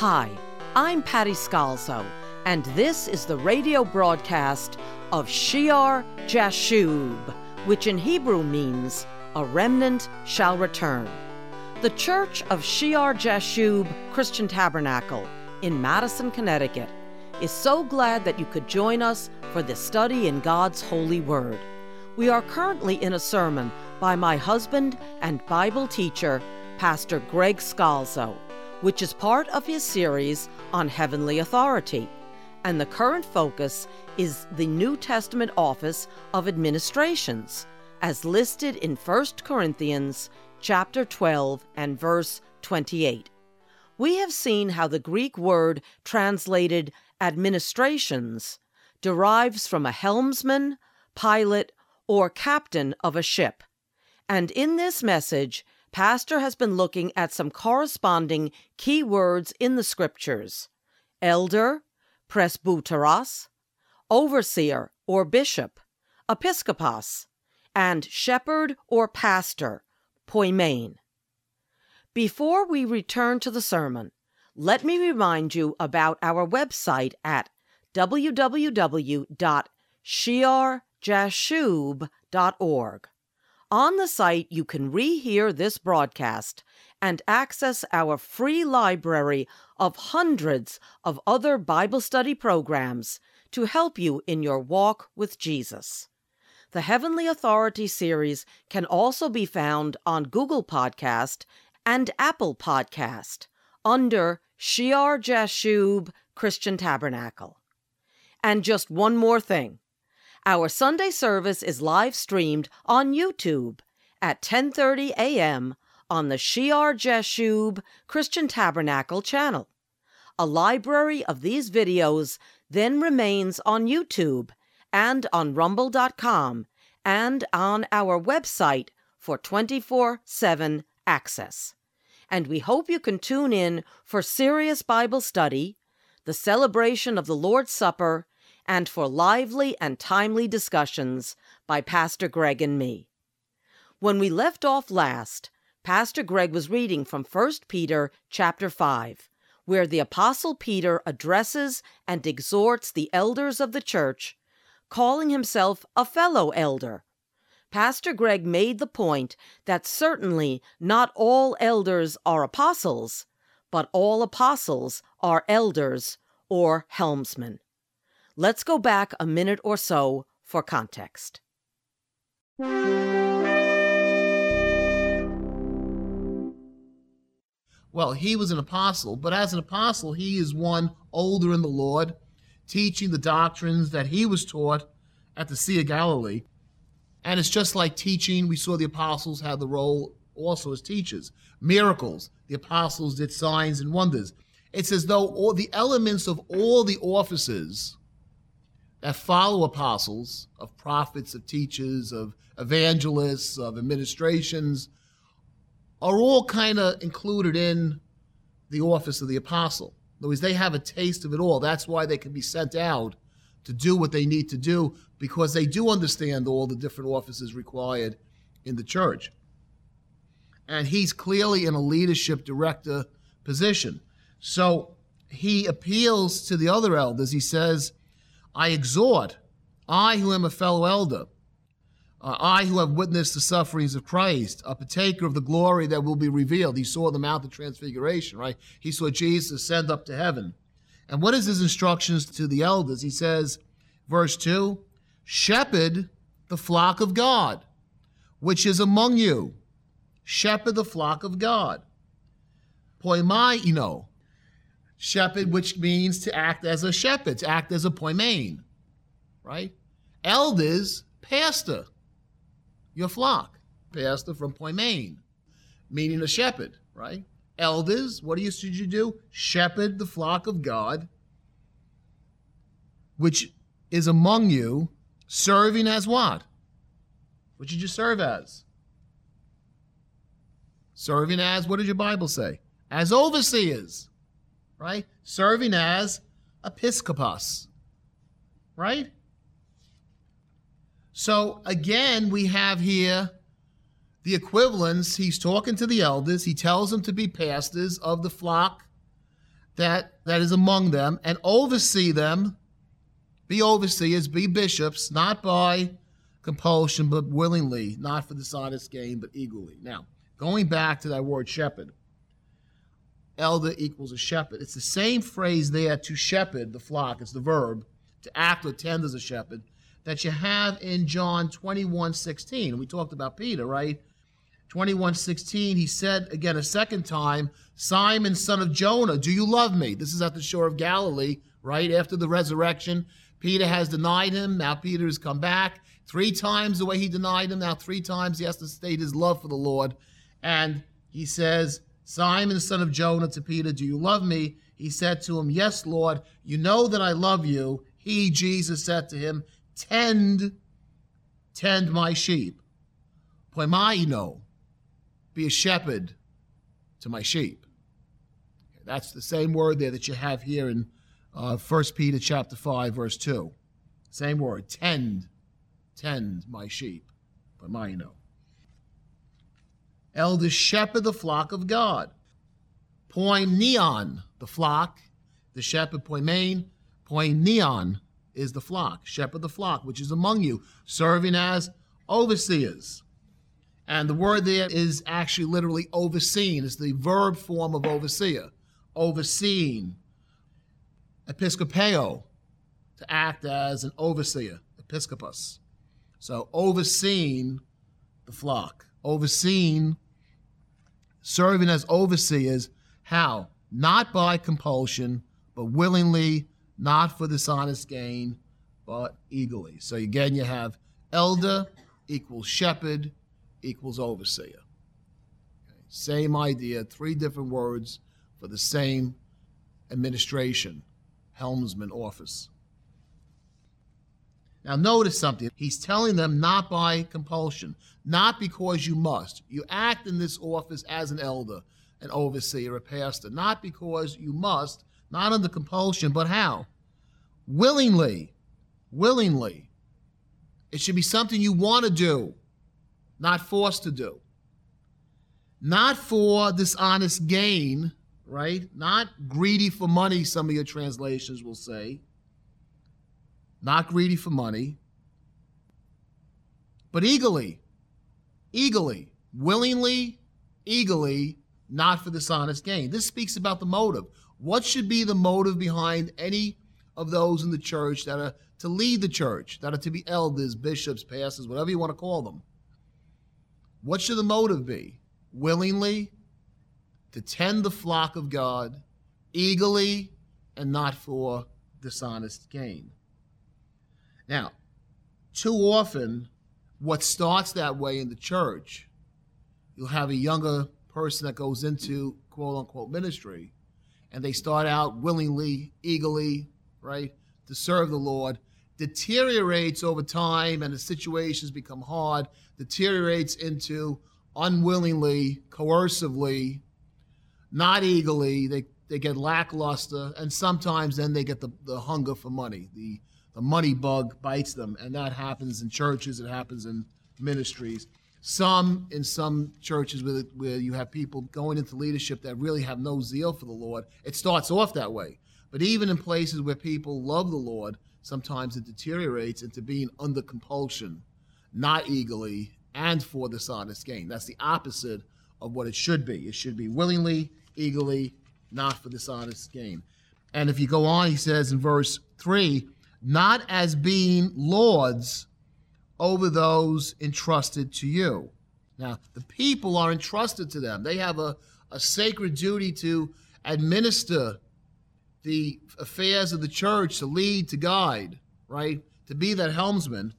Hi, I'm Patty Scalzo, and this is the radio broadcast of Shear Jashub, which in Hebrew means a remnant shall return. The Church of Shear Jashub Christian Tabernacle in Madison, Connecticut is so glad that you could join us for this study in God's holy word. We are currently in a sermon by my husband and Bible teacher, Pastor Greg Scalzo, which is part of his series on heavenly authority. And the current focus is the New Testament office of administrations, as listed in 1 Corinthians chapter 12 and verse 28. We have seen how the Greek word translated administrations derives from a helmsman, pilot, or captain of a ship. And in this message, Pastor has been looking at some corresponding key words in the scriptures elder, presbyteros, overseer or bishop, episkopos, and shepherd or pastor, poimen. Before we return to the sermon, let me remind you about our website at www.shearjashub.org. On the site, you can rehear this broadcast and access our free library of hundreds of other Bible study programs to help you in your walk with Jesus. The Heavenly Authority series can also be found on Google Podcast and Apple Podcast under Shear Jashub Christian Tabernacle. And just one more thing. Our Sunday service is live streamed on YouTube at 10:30 a.m. on the Shear Jashub Christian Tabernacle channel. A library of these videos then remains on YouTube and on rumble.com and on our website for 24/7 access. And we hope you can tune in for serious Bible study, the celebration of the Lord's Supper, and for lively and timely discussions by Pastor Greg and me. When we left off last, Pastor Greg was reading from 1 Peter chapter 5, where the apostle Peter addresses and exhorts the elders of the church, calling himself a fellow elder. Pastor Greg made the point that certainly not all elders are apostles, but all apostles are elders or helmsmen. Let's go back a minute or so for context. Well, he was an apostle, but as an apostle, he is one older in the Lord, teaching the doctrines that he was taught at the Sea of Galilee. And it's just like teaching. We saw the apostles had the role also as teachers. Miracles. The apostles did signs and wonders. It's as though all the elements of all the offices that follow apostles, of prophets, of teachers, of evangelists, of administrations, are all kind of included in the office of the apostle. In other words, they have a taste of it all. That's why they can be sent out to do what they need to do because they do understand all the different offices required in the church. And he's clearly in a leadership director position. So he appeals to the other elders. He says, I exhort, I who am a fellow elder, uh, I who have witnessed the sufferings of Christ, a partaker of the glory that will be revealed. He saw the Mount of Transfiguration, right? He saw Jesus ascend up to heaven. And what is his instructions to the elders? He says, verse 2 Shepherd the flock of God, which is among you. Shepherd the flock of God. Poimaino, shepherd, which means to act as a shepherd, to act as a poimen, right? Elders, pastor, your flock, pastor from poimen, meaning a shepherd, right? Elders, what do you should you do? Shepherd the flock of God, which is among you, serving as what? What did you serve as? Serving as, what does your Bible say? As overseers right? Serving as episkopos, right? So again, we have here the equivalence. He's talking to the elders. He tells them to be pastors of the flock that, that is among them and oversee them. Be overseers, be bishops, not by compulsion, but willingly, not for dishonest gain, but eagerly. Now, going back to that word shepherd, elder equals a shepherd. It's the same phrase there to shepherd the flock. It's the verb to act or tend as a shepherd that you have in John 21 16. We talked about Peter, right? 21 16, he said again a second time, Simon, son of Jonah, do you love me? This is at the shore of Galilee, right? After the resurrection. Peter has denied him. Now Peter has come back three times the way he denied him. Now, three times he has to state his love for the Lord. And he says, Simon, son of Jonah, to Peter, Do you love me? He said to him, Yes, Lord, you know that I love you. He, Jesus, said to him, Tend, tend my sheep. Poimaino, be a shepherd to my sheep. That's the same word there that you have here in uh, 1 Peter chapter 5, verse 2. Same word, tend, tend my sheep. Poimaino. Elders shepherd the flock of God. Poineon, the flock. The shepherd poimain. Poineon is the flock. Shepherd the flock, which is among you, serving as overseers. And the word there is actually literally overseen. It's the verb form of overseer. overseeing. Episcopeo, to act as an overseer. Episcopus. So overseeing the flock. Overseeing serving as overseers. How? Not by compulsion, but willingly, not for dishonest gain, but eagerly. So again, you have elder equals shepherd equals overseer. Okay. Same idea, three different words for the same administration, helmsman office. Now, notice something. He's telling them not by compulsion, not because you must. You act in this office as an elder, an overseer, a pastor, not because you must, not under compulsion, but how? Willingly. Willingly. It should be something you want to do, not forced to do. Not for dishonest gain, right? Not greedy for money, some of your translations will say not greedy for money, but eagerly, eagerly, willingly, eagerly, not for dishonest gain. This speaks about the motive. What should be the motive behind any of those in the church that are to lead the church, that are to be elders, bishops, pastors, whatever you want to call them? What should the motive be? Willingly, to tend the flock of God, eagerly, and not for dishonest gain. Now, too often, what starts that way in the church, you'll have a younger person that goes into quote unquote ministry, and they start out willingly, eagerly, right, to serve the Lord, deteriorates over time, and the situations become hard, deteriorates into unwillingly, coercively, not eagerly, they, they get lackluster, and sometimes then they get the, the hunger for money, the the money bug bites them, and that happens in churches. It happens in ministries. Some in some churches where, where you have people going into leadership that really have no zeal for the Lord, it starts off that way. But even in places where people love the Lord, sometimes it deteriorates into being under compulsion, not eagerly, and for dishonest gain. That's the opposite of what it should be. It should be willingly, eagerly, not for dishonest gain. And if you go on, he says in verse 3 not as being lords over those entrusted to you. Now, the people are entrusted to them. They have a, a sacred duty to administer the affairs of the church, to lead, to guide, right? To be that helmsman.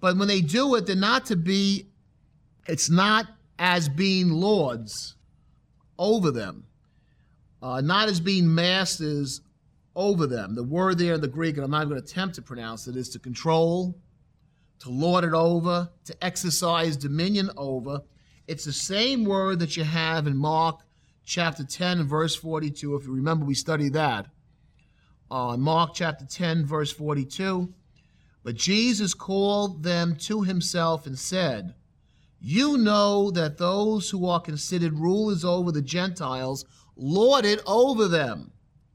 But when they do it, they're not to be, it's not as being lords over them, uh, not as being masters over them. The word there in the Greek, and I'm not going to attempt to pronounce it, is to control, to lord it over, to exercise dominion over. It's the same word that you have in Mark chapter 10 verse 42. If you remember, we studied that. Uh, Mark chapter 10, verse 42. But Jesus called them to himself and said, You know that those who are considered rulers over the Gentiles lord it over them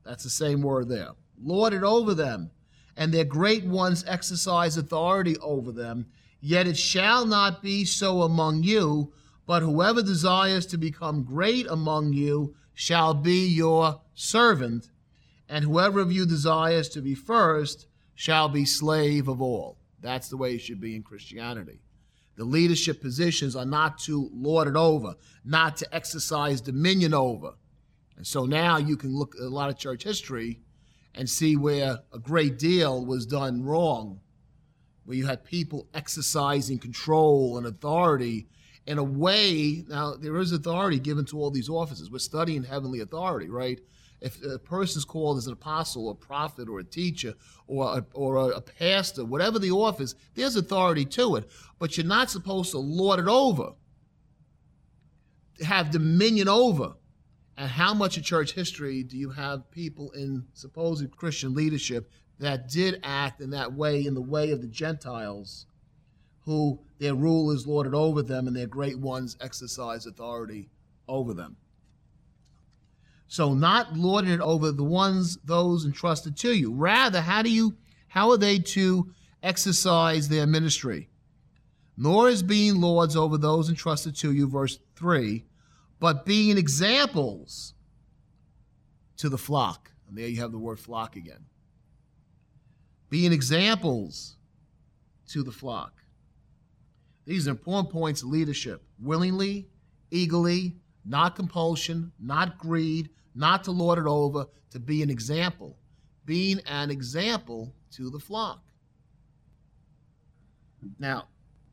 That's the same word there. Lord it over them, and their great ones exercise authority over them. Yet it shall not be so among you, but whoever desires to become great among you shall be your servant, and whoever of you desires to be first shall be slave of all. That's the way it should be in Christianity. The leadership positions are not to lord it over, not to exercise dominion over. And so now you can look at a lot of church history and see where a great deal was done wrong, where you had people exercising control and authority in a way. Now, there is authority given to all these offices. We're studying heavenly authority, right? If a person's called as an apostle or prophet or a teacher or a, or a pastor, whatever the office, there's authority to it. But you're not supposed to lord it over, have dominion over. And how much of church history do you have people in supposed Christian leadership that did act in that way, in the way of the Gentiles, who their rule is lorded over them and their great ones exercise authority over them? So not lording it over the ones, those entrusted to you. Rather, how do you, how are they to exercise their ministry? Nor is being lords over those entrusted to you, verse 3, but being examples to the flock. And there you have the word flock again. Being examples to the flock. These are important points of leadership. Willingly, eagerly, not compulsion, not greed, not to lord it over, to be an example. Being an example to the flock. Now,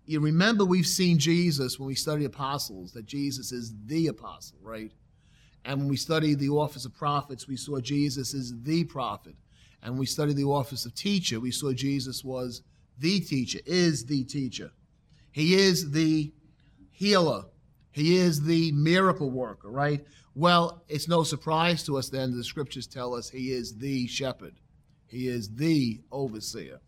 you remember we've seen Jesus when we study apostles, that Jesus is the apostle, right? And when we study the office of prophets, we saw Jesus is the prophet. And when we study the office of teacher, we saw Jesus was the teacher, is the teacher. He is the healer. He is the miracle worker, right? Well, it's no surprise to us then the scriptures tell us he is the shepherd. He is the overseer.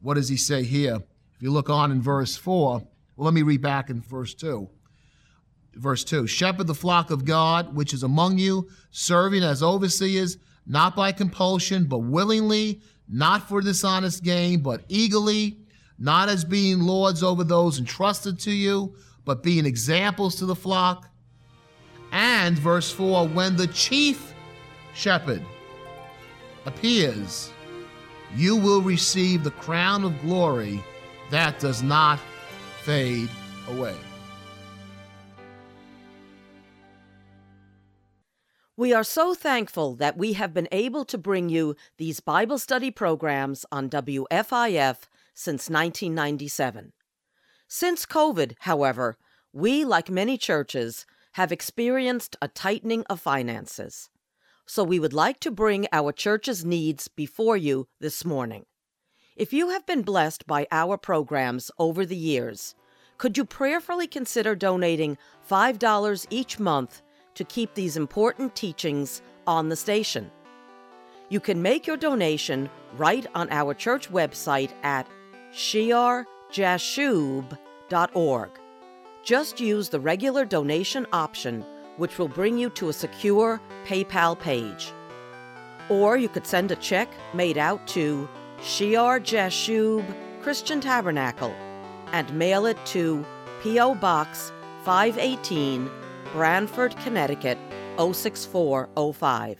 What does he say here? If you look on in verse 4, well, let me read back in verse 2. Verse 2 Shepherd the flock of God, which is among you, serving as overseers, not by compulsion, but willingly, not for dishonest gain, but eagerly, not as being lords over those entrusted to you, but being examples to the flock. And verse 4 when the chief shepherd appears, you will receive the crown of glory that does not fade away. We are so thankful that we have been able to bring you these Bible study programs on WFIF since 1997. Since COVID, however, we, like many churches, have experienced a tightening of finances. So we would like to bring our church's needs before you this morning. If you have been blessed by our programs over the years, could you prayerfully consider donating $5 each month to keep these important teachings on the station? You can make your donation right on our church website at shearjashub.org. Just use the regular donation option, which will bring you to a secure PayPal page. Or you could send a check made out to Shear Jashub Christian Tabernacle and mail it to P.O. Box 518, Branford, Connecticut 06405.